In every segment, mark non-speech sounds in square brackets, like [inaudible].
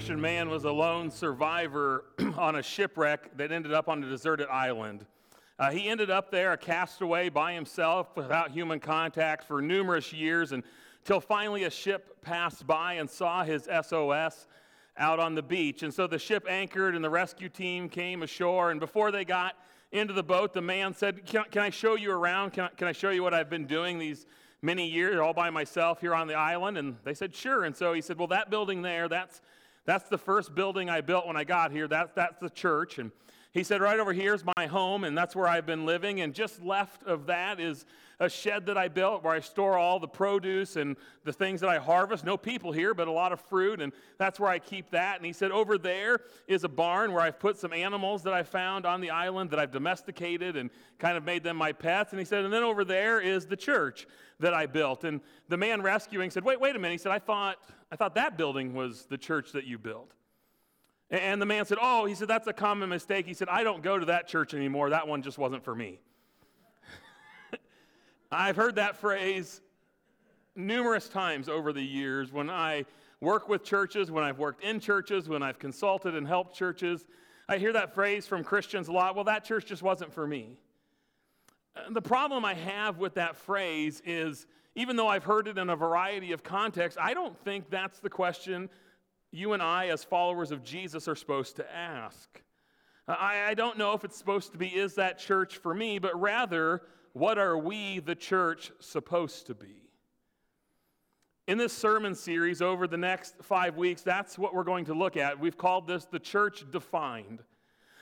Christian man was a lone survivor [clears throat] on a shipwreck that ended up on a deserted island. Uh, he ended up there, a castaway by himself without human contact for numerous years until finally a ship passed by and saw his SOS out on the beach. And so the ship anchored and the rescue team came ashore. And before they got into the boat, the man said, Can, can I show you around? Can I, can I show you what I've been doing these many years all by myself here on the island? And they said, Sure. And so he said, Well, that building there, that's that's the first building I built when I got here. That's, that's the church. And he said, Right over here is my home, and that's where I've been living. And just left of that is a shed that I built where I store all the produce and the things that I harvest. No people here, but a lot of fruit, and that's where I keep that. And he said, Over there is a barn where I've put some animals that I found on the island that I've domesticated and kind of made them my pets. And he said, And then over there is the church that I built. And the man rescuing said, Wait, wait a minute. He said, I thought, I thought that building was the church that you built. And the man said, Oh, he said, that's a common mistake. He said, I don't go to that church anymore. That one just wasn't for me. [laughs] I've heard that phrase numerous times over the years when I work with churches, when I've worked in churches, when I've consulted and helped churches. I hear that phrase from Christians a lot well, that church just wasn't for me. Uh, the problem I have with that phrase is even though I've heard it in a variety of contexts, I don't think that's the question you and I, as followers of Jesus, are supposed to ask. I, I don't know if it's supposed to be, is that church for me, but rather, what are we, the church, supposed to be? In this sermon series over the next five weeks, that's what we're going to look at. We've called this the church defined.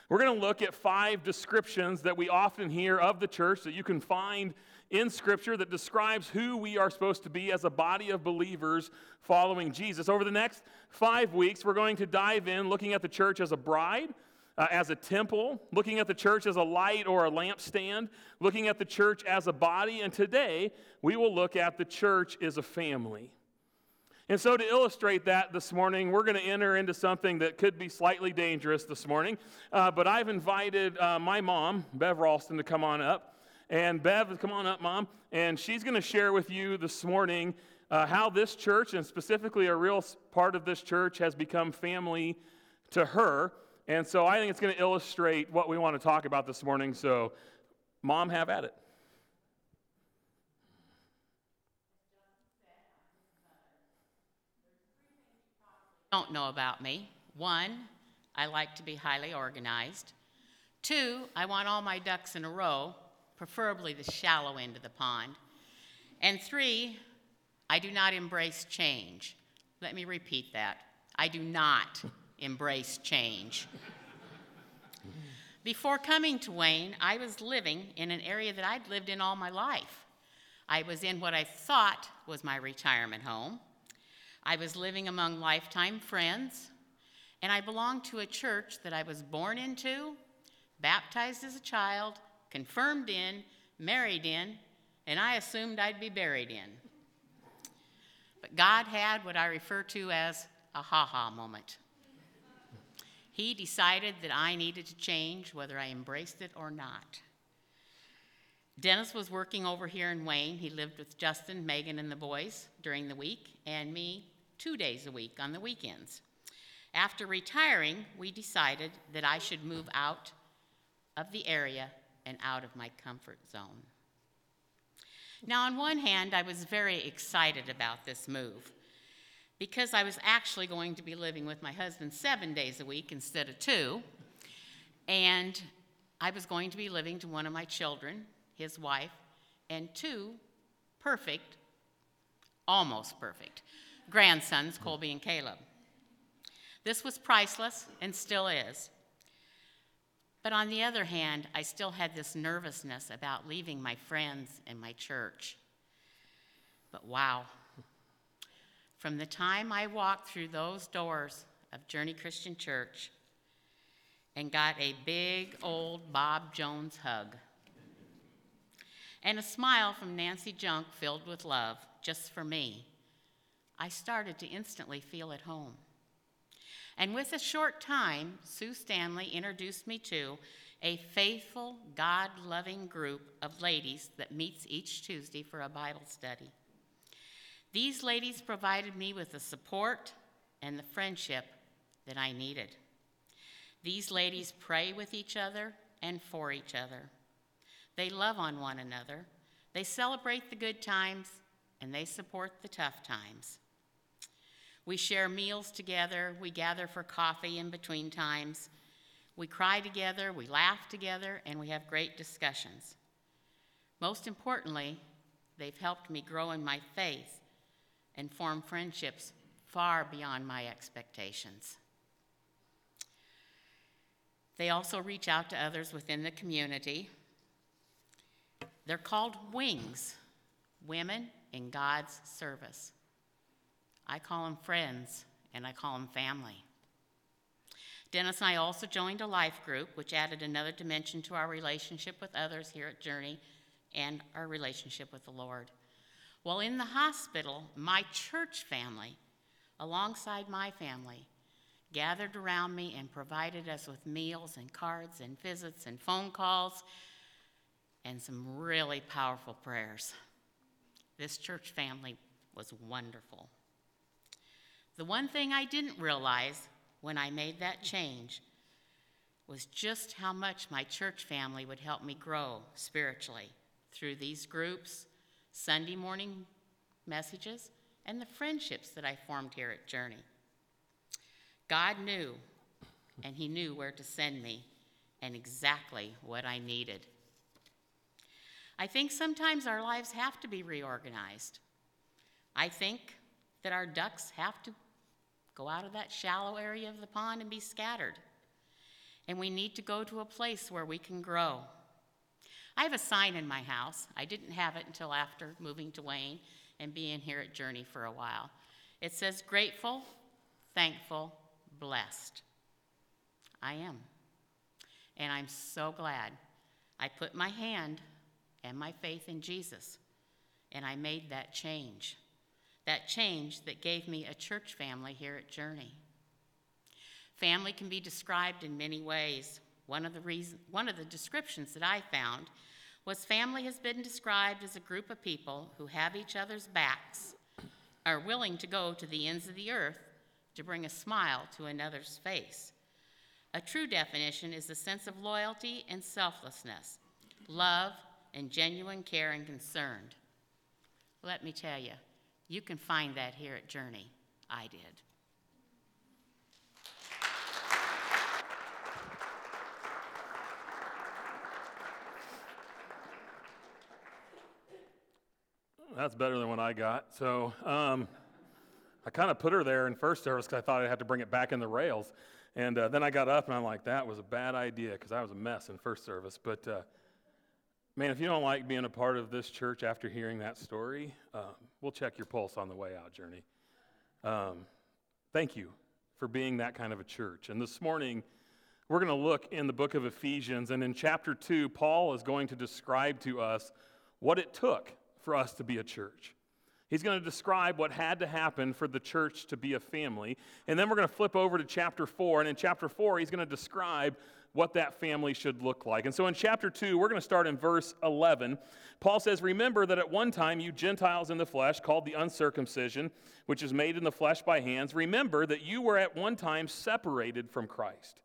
We're going to look at five descriptions that we often hear of the church that you can find in Scripture that describes who we are supposed to be as a body of believers following Jesus. Over the next five weeks, we're going to dive in looking at the church as a bride. Uh, as a temple, looking at the church as a light or a lampstand, looking at the church as a body, and today we will look at the church as a family. And so, to illustrate that this morning, we're going to enter into something that could be slightly dangerous this morning. Uh, but I've invited uh, my mom, Bev Ralston, to come on up. And Bev, come on up, Mom. And she's going to share with you this morning uh, how this church, and specifically a real part of this church, has become family to her. And so I think it's going to illustrate what we want to talk about this morning. So, Mom, have at it. Don't know about me. One, I like to be highly organized. Two, I want all my ducks in a row preferably the shallow end of the pond. And three, I do not embrace change. Let me repeat that. I do not embrace change. [laughs] Before coming to Wayne, I was living in an area that I'd lived in all my life. I was in what I thought was my retirement home. I was living among lifetime friends, and I belonged to a church that I was born into, baptized as a child, confirmed in, married in, and I assumed I'd be buried in. But God had what I refer to as a ha ha moment. He decided that I needed to change whether I embraced it or not. Dennis was working over here in Wayne. He lived with Justin, Megan, and the boys during the week, and me two days a week on the weekends. After retiring, we decided that I should move out of the area and out of my comfort zone. Now, on one hand, I was very excited about this move because I was actually going to be living with my husband seven days a week instead of two, and I was going to be living to one of my children, his wife, and two perfect, almost perfect, grandsons, Colby and Caleb. This was priceless and still is. But on the other hand, I still had this nervousness about leaving my friends and my church. But wow, from the time I walked through those doors of Journey Christian Church and got a big old Bob Jones hug and a smile from Nancy Junk filled with love just for me, I started to instantly feel at home. And with a short time, Sue Stanley introduced me to a faithful, God loving group of ladies that meets each Tuesday for a Bible study. These ladies provided me with the support and the friendship that I needed. These ladies pray with each other and for each other. They love on one another. They celebrate the good times and they support the tough times. We share meals together. We gather for coffee in between times. We cry together, we laugh together, and we have great discussions. Most importantly, they've helped me grow in my faith and form friendships far beyond my expectations. They also reach out to others within the community. They're called wings, women in God's service. I call them friends, and I call them family. Dennis and I also joined a life group, which added another dimension to our relationship with others here at Journey and our relationship with the Lord. While in the hospital, my church family, alongside my family, gathered around me and provided us with meals and cards and visits and phone calls and some really powerful prayers. This church family was wonderful. The one thing I didn't realize when I made that change was just how much my church family would help me grow spiritually through these groups, Sunday morning messages, and the friendships that I formed here at Journey. God knew, and He knew where to send me and exactly what I needed. I think sometimes our lives have to be reorganized. I think that our ducks have to go out of that shallow area of the pond and be scattered. And we need to go to a place where we can grow. I have a sign in my house. I didn't have it until after moving to Wayne and being here at Journey for a while. It says, Grateful, thankful, blessed. I am. And I'm so glad I put my hand and my faith in Jesus, and I made that change that change that gave me a church family here at Journey. Family can be described in many ways. One of the, reason, one of the descriptions that I found was family has been described as a group of people who have each other's backs, are willing to go to the ends of the earth to bring a smile to another's face. A true definition is a sense of loyalty and selflessness, love and genuine care and concern. Let me tell you, you can find that here at Journey. I did. That's better than what I got. So um, I kind of put her there in first service because I thought I'd have to bring it back in the rails. And uh, then I got up and I'm like, that was a bad idea because I was a mess in first service. But uh, Man, if you don't like being a part of this church after hearing that story, um, we'll check your pulse on the way out, Journey. Um, thank you for being that kind of a church. And this morning, we're going to look in the book of Ephesians, and in chapter 2, Paul is going to describe to us what it took for us to be a church. He's going to describe what had to happen for the church to be a family. And then we're going to flip over to chapter 4. And in chapter 4, he's going to describe what that family should look like. And so in chapter 2, we're going to start in verse 11. Paul says, Remember that at one time you Gentiles in the flesh, called the uncircumcision, which is made in the flesh by hands, remember that you were at one time separated from Christ.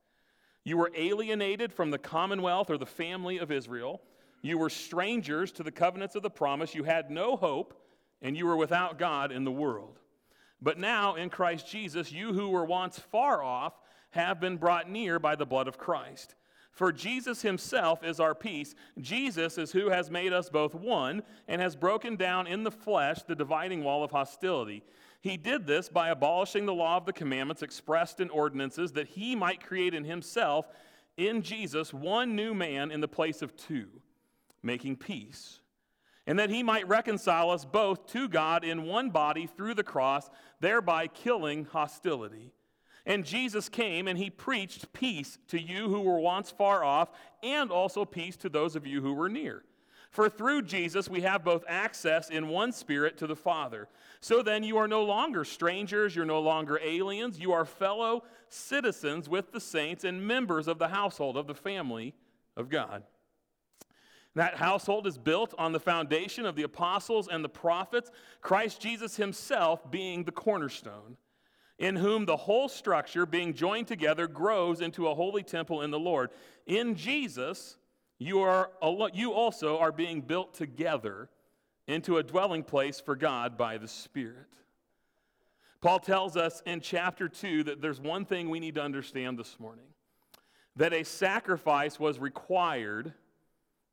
You were alienated from the commonwealth or the family of Israel. You were strangers to the covenants of the promise. You had no hope, and you were without God in the world. But now in Christ Jesus, you who were once far off, have been brought near by the blood of Christ. For Jesus himself is our peace. Jesus is who has made us both one and has broken down in the flesh the dividing wall of hostility. He did this by abolishing the law of the commandments expressed in ordinances that he might create in himself, in Jesus, one new man in the place of two, making peace. And that he might reconcile us both to God in one body through the cross, thereby killing hostility. And Jesus came and he preached peace to you who were once far off, and also peace to those of you who were near. For through Jesus we have both access in one spirit to the Father. So then you are no longer strangers, you're no longer aliens, you are fellow citizens with the saints and members of the household of the family of God. That household is built on the foundation of the apostles and the prophets, Christ Jesus himself being the cornerstone. In whom the whole structure, being joined together, grows into a holy temple in the Lord. In Jesus, you, are, you also are being built together into a dwelling place for God by the Spirit. Paul tells us in chapter 2 that there's one thing we need to understand this morning that a sacrifice was required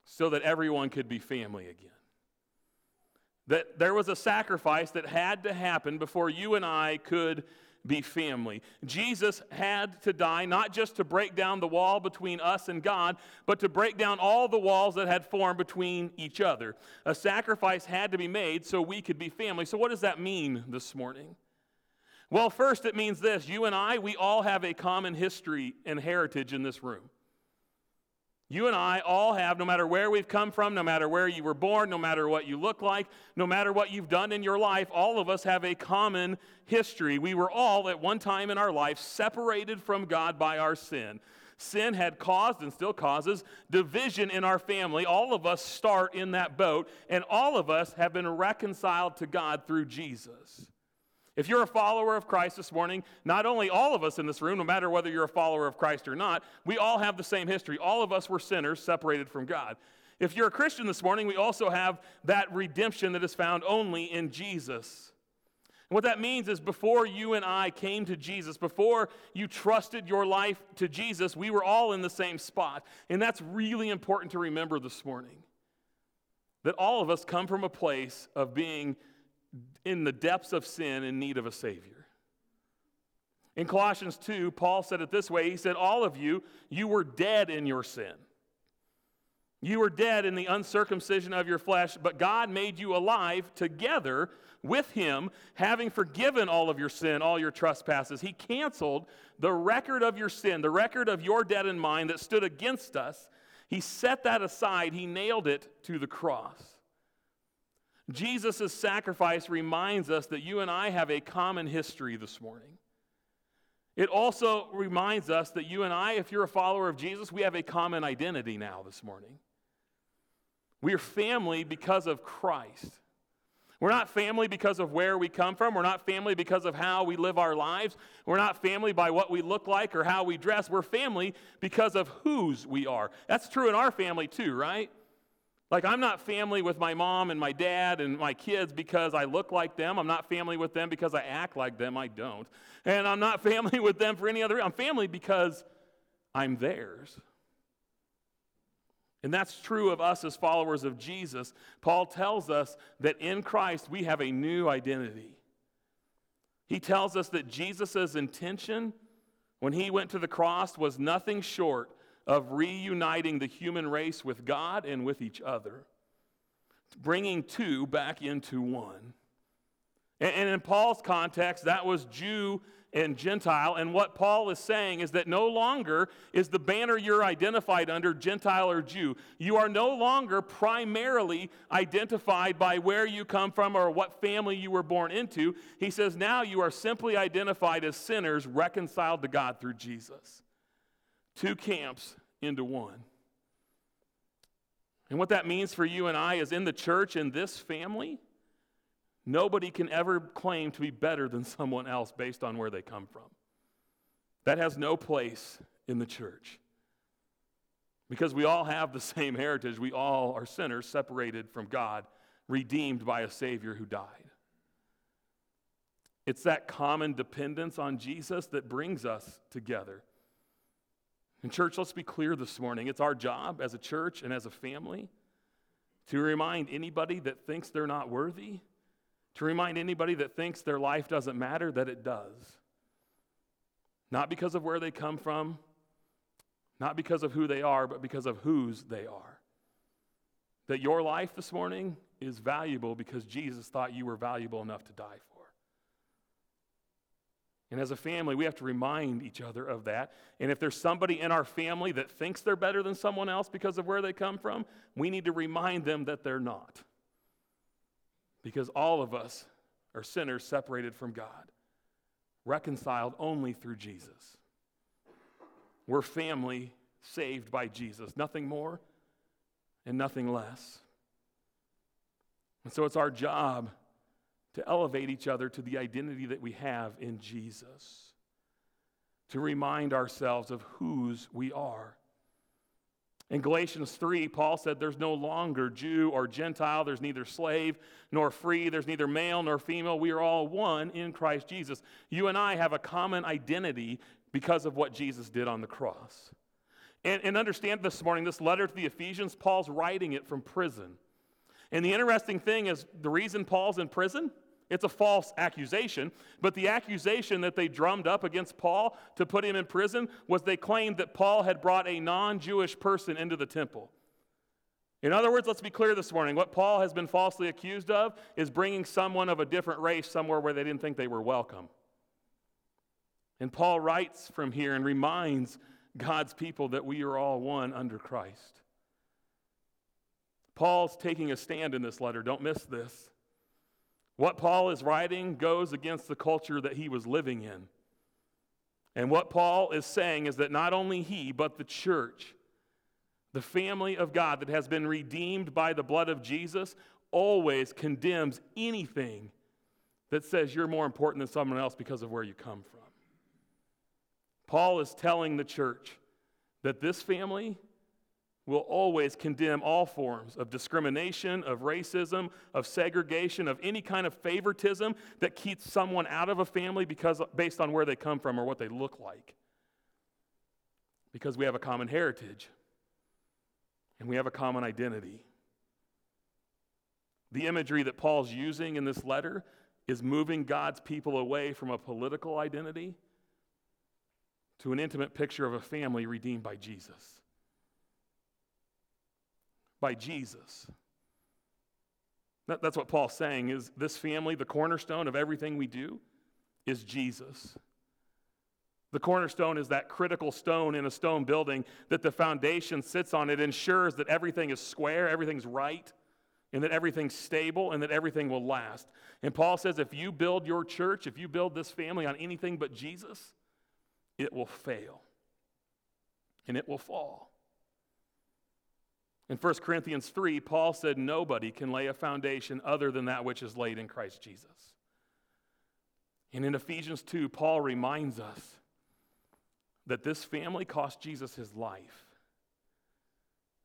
so that everyone could be family again. That there was a sacrifice that had to happen before you and I could be family. Jesus had to die not just to break down the wall between us and God, but to break down all the walls that had formed between each other. A sacrifice had to be made so we could be family. So, what does that mean this morning? Well, first, it means this you and I, we all have a common history and heritage in this room. You and I all have, no matter where we've come from, no matter where you were born, no matter what you look like, no matter what you've done in your life, all of us have a common history. We were all at one time in our life separated from God by our sin. Sin had caused and still causes division in our family. All of us start in that boat, and all of us have been reconciled to God through Jesus. If you're a follower of Christ this morning, not only all of us in this room, no matter whether you're a follower of Christ or not, we all have the same history. All of us were sinners separated from God. If you're a Christian this morning, we also have that redemption that is found only in Jesus. And what that means is before you and I came to Jesus, before you trusted your life to Jesus, we were all in the same spot. And that's really important to remember this morning. That all of us come from a place of being in the depths of sin in need of a Savior. In Colossians 2, Paul said it this way He said, All of you, you were dead in your sin. You were dead in the uncircumcision of your flesh, but God made you alive together with Him, having forgiven all of your sin, all your trespasses. He canceled the record of your sin, the record of your debt and mine that stood against us. He set that aside, He nailed it to the cross. Jesus' sacrifice reminds us that you and I have a common history this morning. It also reminds us that you and I, if you're a follower of Jesus, we have a common identity now this morning. We are family because of Christ. We're not family because of where we come from. We're not family because of how we live our lives. We're not family by what we look like or how we dress. We're family because of whose we are. That's true in our family too, right? Like, I'm not family with my mom and my dad and my kids because I look like them. I'm not family with them because I act like them. I don't. And I'm not [laughs] family with them for any other reason. I'm family because I'm theirs. And that's true of us as followers of Jesus. Paul tells us that in Christ we have a new identity. He tells us that Jesus' intention when he went to the cross was nothing short of reuniting the human race with God and with each other, bringing two back into one. And in Paul's context, that was Jew and Gentile. And what Paul is saying is that no longer is the banner you're identified under Gentile or Jew. You are no longer primarily identified by where you come from or what family you were born into. He says now you are simply identified as sinners reconciled to God through Jesus two camps into one. And what that means for you and I is in the church, in this family, nobody can ever claim to be better than someone else based on where they come from. That has no place in the church. Because we all have the same heritage. We all are sinners separated from God, redeemed by a Savior who died. It's that common dependence on Jesus that brings us together. And, church, let's be clear this morning. It's our job as a church and as a family to remind anybody that thinks they're not worthy, to remind anybody that thinks their life doesn't matter that it does. Not because of where they come from, not because of who they are, but because of whose they are. That your life this morning is valuable because Jesus thought you were valuable enough to die for. And as a family, we have to remind each other of that. And if there's somebody in our family that thinks they're better than someone else because of where they come from, we need to remind them that they're not. Because all of us are sinners separated from God, reconciled only through Jesus. We're family saved by Jesus, nothing more and nothing less. And so it's our job to elevate each other to the identity that we have in Jesus, to remind ourselves of whose we are. In Galatians 3, Paul said, There's no longer Jew or Gentile, there's neither slave nor free, there's neither male nor female. We are all one in Christ Jesus. You and I have a common identity because of what Jesus did on the cross. And, and understand this morning, this letter to the Ephesians, Paul's writing it from prison. And the interesting thing is, the reason Paul's in prison, it's a false accusation, but the accusation that they drummed up against Paul to put him in prison was they claimed that Paul had brought a non Jewish person into the temple. In other words, let's be clear this morning. What Paul has been falsely accused of is bringing someone of a different race somewhere where they didn't think they were welcome. And Paul writes from here and reminds God's people that we are all one under Christ. Paul's taking a stand in this letter. Don't miss this. What Paul is writing goes against the culture that he was living in. And what Paul is saying is that not only he, but the church, the family of God that has been redeemed by the blood of Jesus, always condemns anything that says you're more important than someone else because of where you come from. Paul is telling the church that this family will always condemn all forms of discrimination, of racism, of segregation, of any kind of favoritism that keeps someone out of a family because based on where they come from or what they look like. Because we have a common heritage and we have a common identity. The imagery that Paul's using in this letter is moving God's people away from a political identity to an intimate picture of a family redeemed by Jesus. By Jesus. That, that's what Paul's saying is this family, the cornerstone of everything we do, is Jesus. The cornerstone is that critical stone in a stone building that the foundation sits on. It ensures that everything is square, everything's right, and that everything's stable, and that everything will last. And Paul says if you build your church, if you build this family on anything but Jesus, it will fail and it will fall. In 1 Corinthians 3, Paul said, Nobody can lay a foundation other than that which is laid in Christ Jesus. And in Ephesians 2, Paul reminds us that this family cost Jesus his life.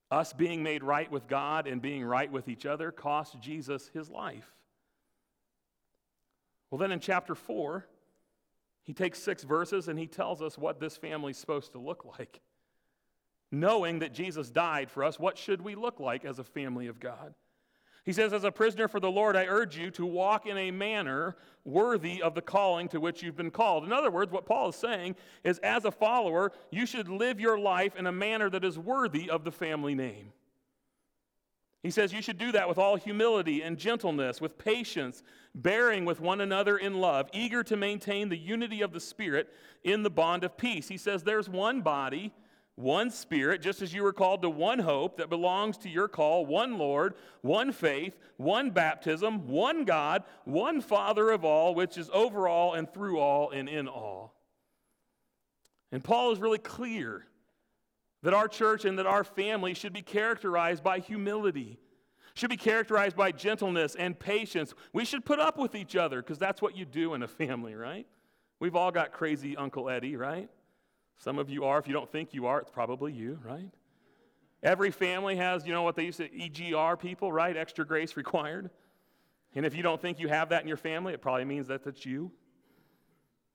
Us being made right with God and being right with each other cost Jesus his life. Well, then in chapter 4, he takes six verses and he tells us what this family is supposed to look like. Knowing that Jesus died for us, what should we look like as a family of God? He says, As a prisoner for the Lord, I urge you to walk in a manner worthy of the calling to which you've been called. In other words, what Paul is saying is, as a follower, you should live your life in a manner that is worthy of the family name. He says you should do that with all humility and gentleness, with patience, bearing with one another in love, eager to maintain the unity of the Spirit in the bond of peace. He says there's one body, one Spirit, just as you were called to one hope that belongs to your call, one Lord, one faith, one baptism, one God, one Father of all, which is over all and through all and in all. And Paul is really clear that our church and that our family should be characterized by humility, should be characterized by gentleness and patience. We should put up with each other because that's what you do in a family, right? We've all got crazy Uncle Eddie, right? Some of you are. If you don't think you are, it's probably you, right? Every family has, you know what they used to EGR people, right? Extra grace required. And if you don't think you have that in your family, it probably means that that's you.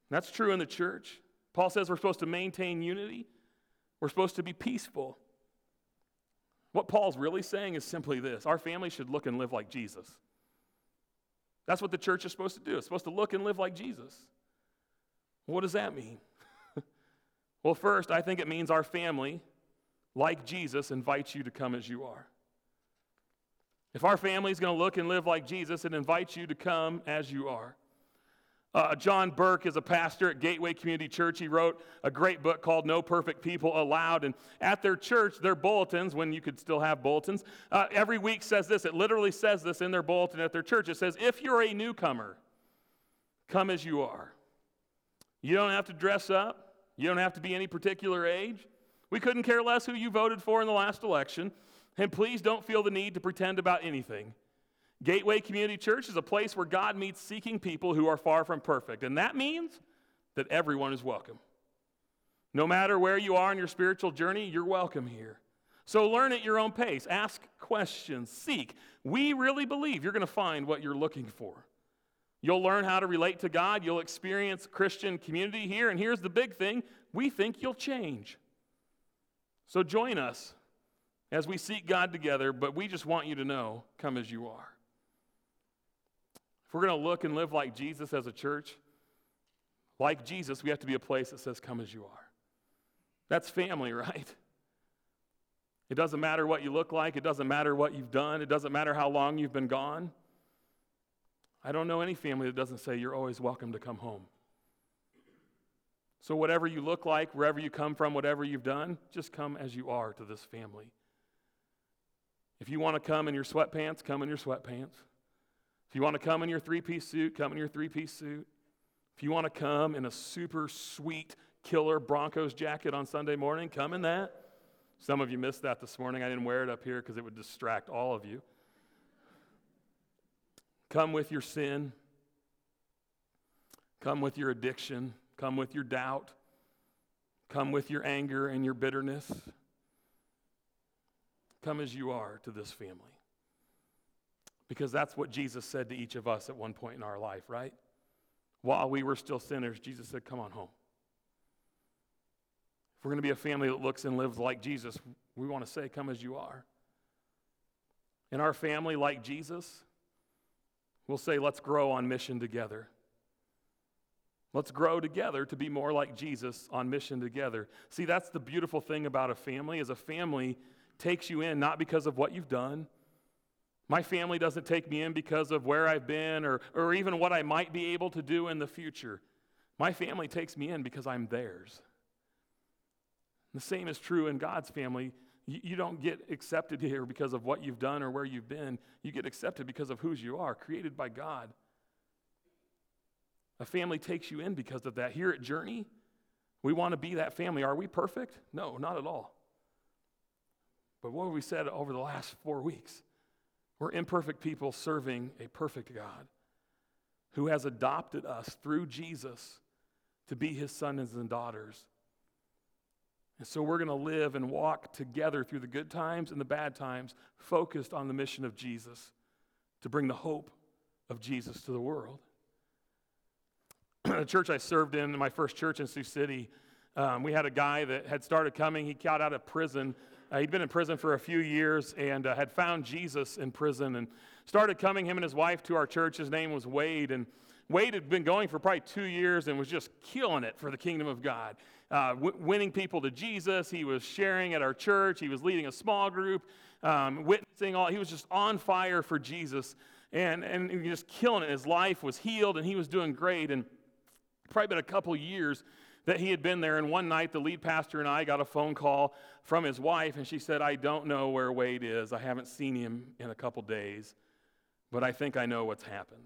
That's true in the church. Paul says we're supposed to maintain unity. We're supposed to be peaceful. What Paul's really saying is simply this our family should look and live like Jesus. That's what the church is supposed to do. It's supposed to look and live like Jesus. What does that mean? Well, first, I think it means our family, like Jesus, invites you to come as you are. If our family is going to look and live like Jesus, it invites you to come as you are. Uh, John Burke is a pastor at Gateway Community Church. He wrote a great book called No Perfect People Allowed. And at their church, their bulletins, when you could still have bulletins, uh, every week says this. It literally says this in their bulletin at their church. It says, If you're a newcomer, come as you are. You don't have to dress up, you don't have to be any particular age. We couldn't care less who you voted for in the last election. And please don't feel the need to pretend about anything. Gateway Community Church is a place where God meets seeking people who are far from perfect. And that means that everyone is welcome. No matter where you are in your spiritual journey, you're welcome here. So learn at your own pace, ask questions, seek. We really believe you're going to find what you're looking for. You'll learn how to relate to God, you'll experience Christian community here, and here's the big thing we think you'll change. So join us as we seek God together, but we just want you to know come as you are. If we're going to look and live like Jesus as a church, like Jesus, we have to be a place that says, Come as you are. That's family, [laughs] right? It doesn't matter what you look like, it doesn't matter what you've done, it doesn't matter how long you've been gone. I don't know any family that doesn't say you're always welcome to come home. So, whatever you look like, wherever you come from, whatever you've done, just come as you are to this family. If you want to come in your sweatpants, come in your sweatpants. If you want to come in your three piece suit, come in your three piece suit. If you want to come in a super sweet killer Broncos jacket on Sunday morning, come in that. Some of you missed that this morning. I didn't wear it up here because it would distract all of you. Come with your sin. Come with your addiction. Come with your doubt. Come with your anger and your bitterness. Come as you are to this family. Because that's what Jesus said to each of us at one point in our life, right? While we were still sinners, Jesus said, Come on home. If we're going to be a family that looks and lives like Jesus, we want to say, Come as you are. In our family, like Jesus, we'll say, Let's grow on mission together. Let's grow together to be more like Jesus on mission together. See, that's the beautiful thing about a family is a family takes you in not because of what you've done. My family doesn't take me in because of where I've been or, or even what I might be able to do in the future. My family takes me in because I'm theirs. The same is true in God's family. You, don't get accepted here because of what you've done or where you've been. You get accepted because of whose you are, created by God. A family takes you in because of that. Here at Journey, we want to be that family. Are we perfect? No, not at all. But what have we said over the last four weeks? We're imperfect people serving a perfect God who has adopted us through Jesus to be his sons and daughters. And so we're going to live and walk together through the good times and the bad times, focused on the mission of Jesus to bring the hope of Jesus to the world. [clears throat] the church I served in, my first church in Sioux City, um, we had a guy that had started coming. He got out of prison uh, he'd been in prison for a few years and uh, had found Jesus in prison and started coming, him and his wife, to our church. His name was Wade. And Wade had been going for probably two years and was just killing it for the kingdom of God, uh, w- winning people to Jesus. He was sharing at our church, he was leading a small group, um, witnessing all. He was just on fire for Jesus and, and just killing it. His life was healed and he was doing great. And probably been a couple years that he had been there. And one night, the lead pastor and I got a phone call from his wife, and she said, I don't know where Wade is. I haven't seen him in a couple days, but I think I know what's happened.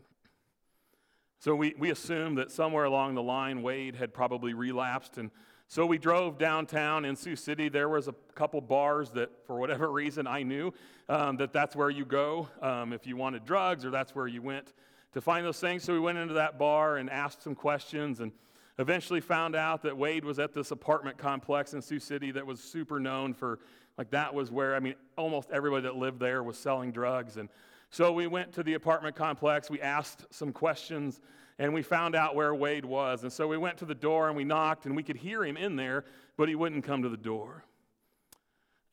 So we, we assumed that somewhere along the line, Wade had probably relapsed. And so we drove downtown in Sioux City. There was a couple bars that, for whatever [laughs] reason, I knew um, that that's where you go um, if you wanted drugs or that's where you went to find those things. So we went into that bar and asked some questions. And Eventually found out that Wade was at this apartment complex in Sioux City that was super known for, like, that was where, I mean, almost everybody that lived there was selling drugs. And so we went to the apartment complex, we asked some questions, and we found out where Wade was. And so we went to the door and we knocked, and we could hear him in there, but he wouldn't come to the door.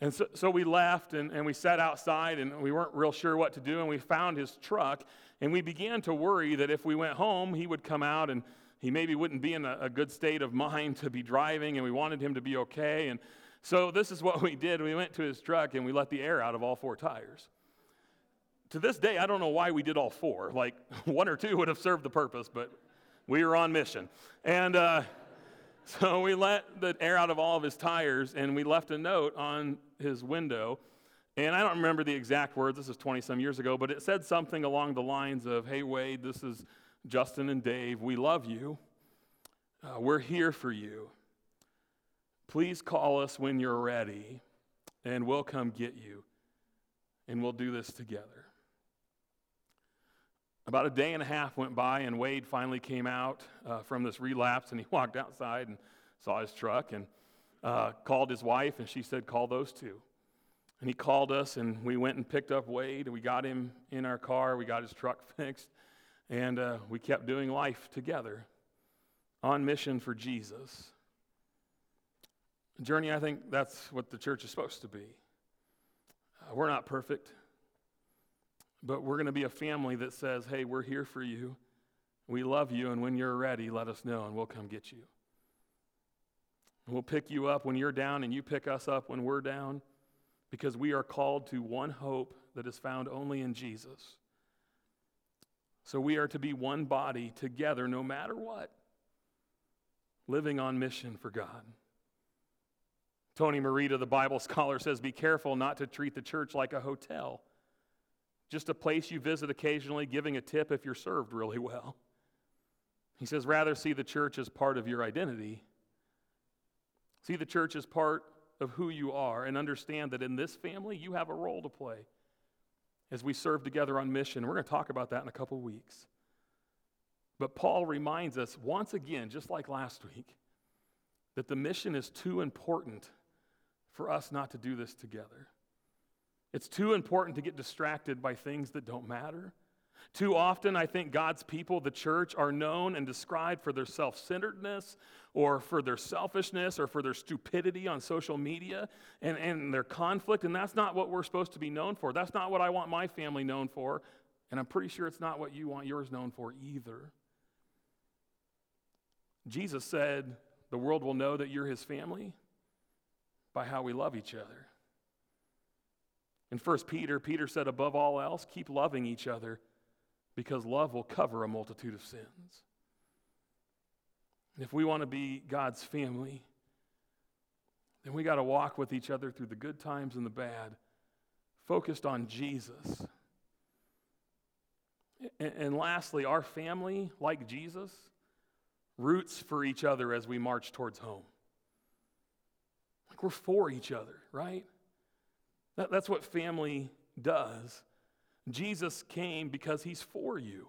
And so, so we left and, and we sat outside and we weren't real sure what to do. And we found his truck and we began to worry that if we went home, he would come out and he maybe wouldn't be in a, a, good state of [laughs] mind to be driving, and we wanted him to be okay. And so this is what we did. We went to his truck and we let the air out of all four tires. To this day, I don't know why we did all four. Like [laughs] one or two would have served the purpose, but we were on mission. And uh, [laughs] so we let the air out of all of his tires, and we left a note on his window. And I don't remember the exact words, this is 20 some years ago, but it said something along the lines of, Hey, Wade, this is Justin and Dave, we love you. Uh, we're here for you. Please call us when you're ready, and we'll come get you, and we'll do this together. About a day and a half went by, and Wade finally came out uh, from this relapse, and he [laughs] walked outside and saw his truck and uh, called his wife, and she said, Call those two. And he called us, and we went and picked up Wade, and we got him in our car, we got his truck [laughs] fixed, and uh, we kept doing life together on mission for Jesus. Journey, I think that's what the church is supposed to be. Uh, we're not perfect, but we're going to be a family that says, hey, we're here for you. We love you, and when you're ready, let us know, and we'll come get you. We'll pick you up when you're down, and you pick us up when we're down, because we are called to one hope that is found only in Jesus. So we are to be one body together no matter what, living on mission for God. Tony Merida, the Bible [laughs] scholar, says be careful not to treat the church like a hotel, just a place you visit occasionally, giving a tip if you're served really well. He says rather see the church as part of your identity. See the church as part of who you are, and understand that in this family you have a role to play as we serve together on mission. We're going to talk about that in a couple weeks. But Paul reminds us once again, just like last week, that the mission is too important for us not to do this together. It's too important to get distracted by things that don't matter. Too often, I think God's people, the church, are known and described for their self centeredness or for their selfishness or for their stupidity on social media and, and their conflict. And that's not what we're supposed to be known for. That's not what I want my family known for. And I'm pretty sure it's not what you want yours known for either. Jesus said, The world will know that you're his family by how we love each other. In 1 Peter, Peter said, above all else, keep loving each other because love will cover a multitude of sins. And if we want to be God's family, then we got to walk with each other through the good times and the bad, focused on Jesus. And, and lastly, our family, like Jesus, roots for each other as we march towards home. Like we're for each other, right? That, that's what family does. Jesus came because he's for you.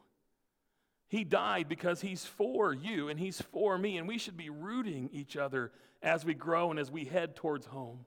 He died because he's for you and he's for me, and we should be rooting each other as we grow and as we head towards home.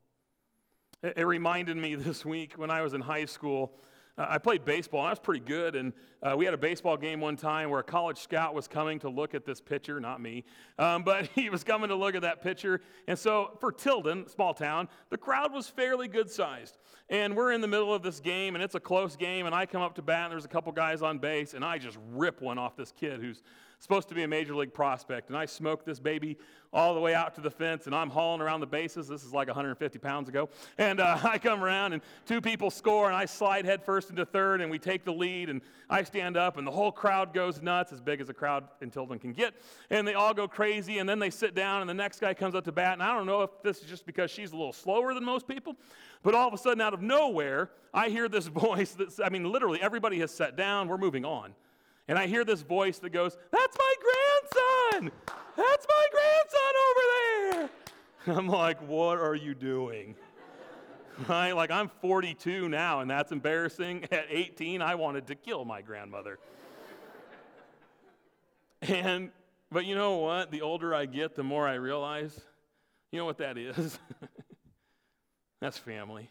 It reminded me [laughs] this week when I was in high school. Uh, I played baseball, and I was pretty good. And uh, we had a baseball game one time where a college scout was coming to look at this pitcher, not me, um, but [laughs] he was coming to look at that pitcher. And so for Tilden, small town, the crowd was fairly good sized. And we're in the middle of this game, and it's a close game. And I come up to bat, and there's a couple guys on base, and I just rip one off this kid who's supposed to be a major league prospect. And I smoke this baby all the way out to the fence, and I'm hauling around the bases. This is like 150 pounds ago. And uh, [laughs] I come around, and two people score, and I slide headfirst into third, and we take the lead. And I stand up, and the whole crowd goes nuts, as big as a crowd in Tilden can get. And they all go crazy, and then they sit down, and the next guy comes up to bat. And I don't know if this is just because she's a little slower than most people, but all of a sudden, out of nowhere, I hear this [laughs] voice that's, I mean, literally, everybody has sat down. We're moving on. And I hear this voice that goes, That's my grandson! That's my grandson over there! [laughs] I'm like, What are you doing? [laughs] Right? Like, I'm 42 now, and that's embarrassing. [laughs] At 18, I wanted to kill my grandmother. and, but you know what? The older I get, the more I realize, you know what that is? that's family.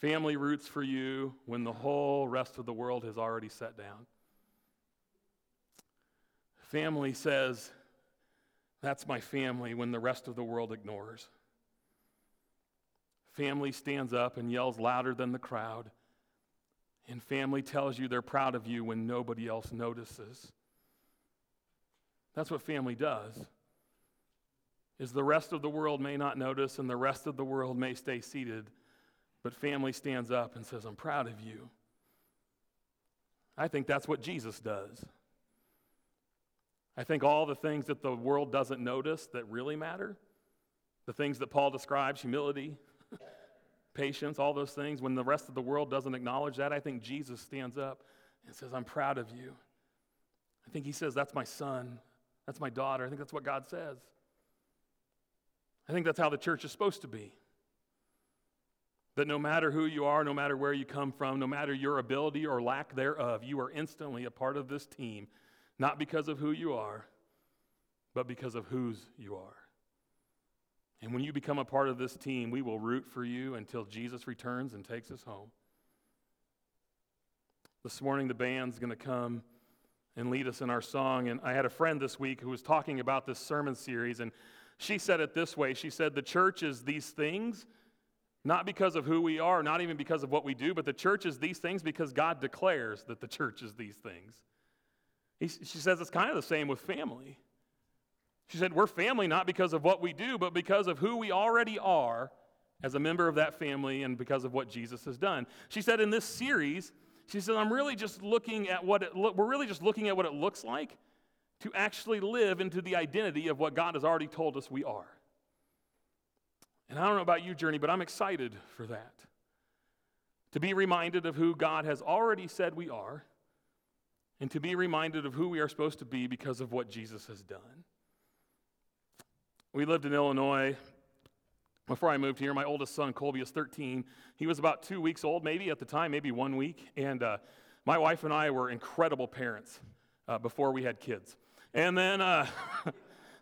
Family roots for you when the whole rest of the world has already set down. Family says, That's my family when the rest of the world ignores. Family stands up and yells louder than the crowd. And family tells you they're proud of you when nobody else notices. That's what family does. Is the rest of the world may not notice and the rest of the world may stay seated but family stands up and says, I'm proud of you. I think that's what Jesus does. I think all the things that the world doesn't notice that really matter, the things that Paul describes humility, [laughs] patience, all those things when the rest of the world doesn't acknowledge that, I think Jesus stands up and says, I'm proud of you. I think he says, That's my son. That's my daughter. I think that's what God says. I think that's how the church is supposed to be. That no matter who you are, no matter where you come from, no matter your ability or lack thereof, you are instantly a part of this team, not because of who you are, but because of whose you are. And when you become a part of this team, we will root for you until Jesus returns and takes us home. This morning, the band's going to come and lead us in our song. And I had a friend this week who was talking about this sermon series, and she said it this way She said, The church is these things, not because of who we are, not even because of what we do, but the church is these things because God declares that the church is these things. He, she says it's kind of the same with family. She said, We're family not because of what we do, but because of who we already are as a member of that family and because of what Jesus has done. She said, In this series, she said, I'm really just looking at what it lo- we're really just looking at what it looks like to actually live into the identity of what God has already told us we are. And I don't know about you, Journey, but I'm excited for that. To be reminded of who God has already said we are, and to be reminded of who we are supposed to be because of what Jesus has done. We lived in Illinois before I moved here. My oldest son, Colby, is 13. He was about two weeks old, maybe at the time, maybe one week. And uh, my wife and I were incredible parents uh, before we had kids. And then, uh, [laughs]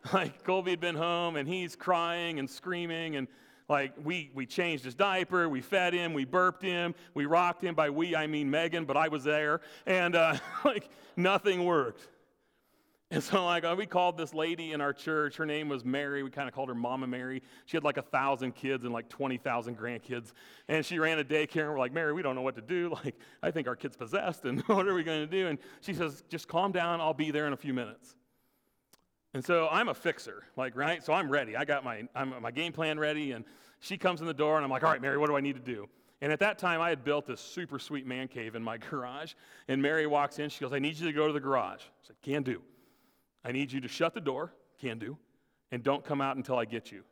[laughs] like, Colby had been home and he's crying and screaming. And, like, we, we changed his diaper, we fed him, we burped him, we rocked him. By we, I mean Megan, but I was there. And, uh, [laughs] like, nothing worked. And so, like, uh, we called this lady in our church. Her name was Mary. We kind of called her Mama Mary. She had like a thousand kids and like 20,000 grandkids. And she ran a daycare. And we're like, Mary, we don't know what to do. [laughs] Like, I think our kid's possessed. And what are we going to do? And she says, just calm down. I'll be there in a few minutes. And so I'm a fixer, like, right? So I'm ready. I got my, I'm, my game plan ready. And she comes in the door, and I'm like, all right, Mary, what do I need to do? And at that time, I had built this super sweet man cave in my [laughs] garage. And Mary walks in. She goes, I need you to go to the garage. I said, can do. I need you to shut the door, can do, and don't come out until I get you.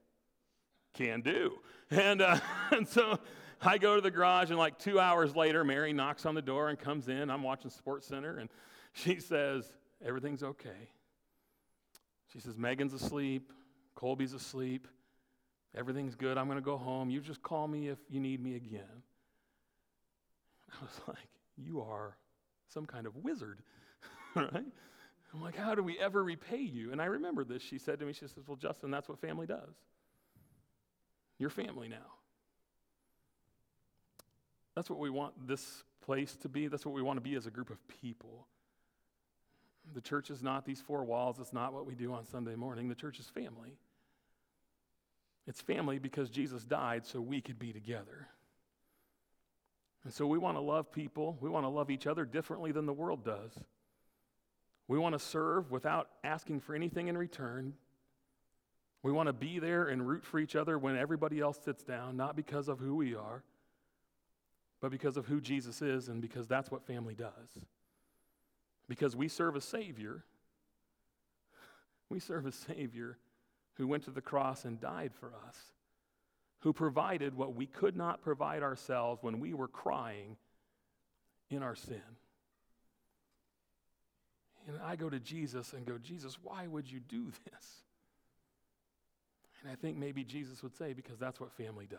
Can do. And, uh, [laughs] and so I go to the garage, and like two hours later, Mary knocks on the door and comes in. I'm watching Sports Center, and she says, Everything's okay. She says, Megan's asleep, Colby's asleep, everything's good. I'm going to go home. You just call me if you need me again. I was [laughs] like, You are some kind of wizard, [laughs] right? I'm like, how do we ever repay you? And I remember this. She said to me, she says, Well, Justin, that's what family does. You're family now. That's what we want this place to be. That's what we want to be as a group of people. The church is not these four walls. It's not what we do on Sunday morning. The church is family. It's family because Jesus died so we could be together. And so we want to love people. We want to love each other differently than the world does. We want to serve without asking for anything in return. We want to be there and root for each other when everybody else sits down, not because of who we are, but because of who Jesus is and because that's what family does. Because we serve a Savior. We serve a Savior who went to the cross and died for us, who provided what we could not provide ourselves when we were crying in our sin. And I go to Jesus and go, Jesus, why would you do this? And I think maybe Jesus would say, because that's what family does.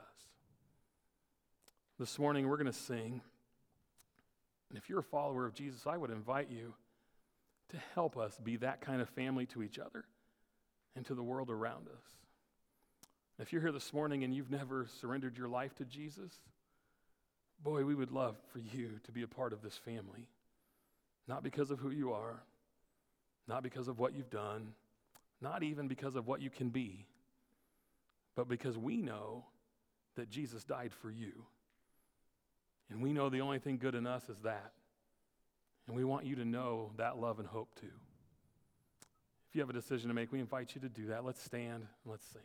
This morning we're going to sing. And if you're a follower of Jesus, I would invite you to help us be that kind of family to each other and to the world around us. If you're here this morning and you've never surrendered your life to Jesus, boy, we would love for you to be a part of this family. Not because of who you are, not because of what you've done, not even because of what you can be, but because we know that Jesus died for you. And we know the only thing good in us is that. And we want you to know that love and hope too. If you have a decision to make, we invite you to do that. Let's stand and let's sing.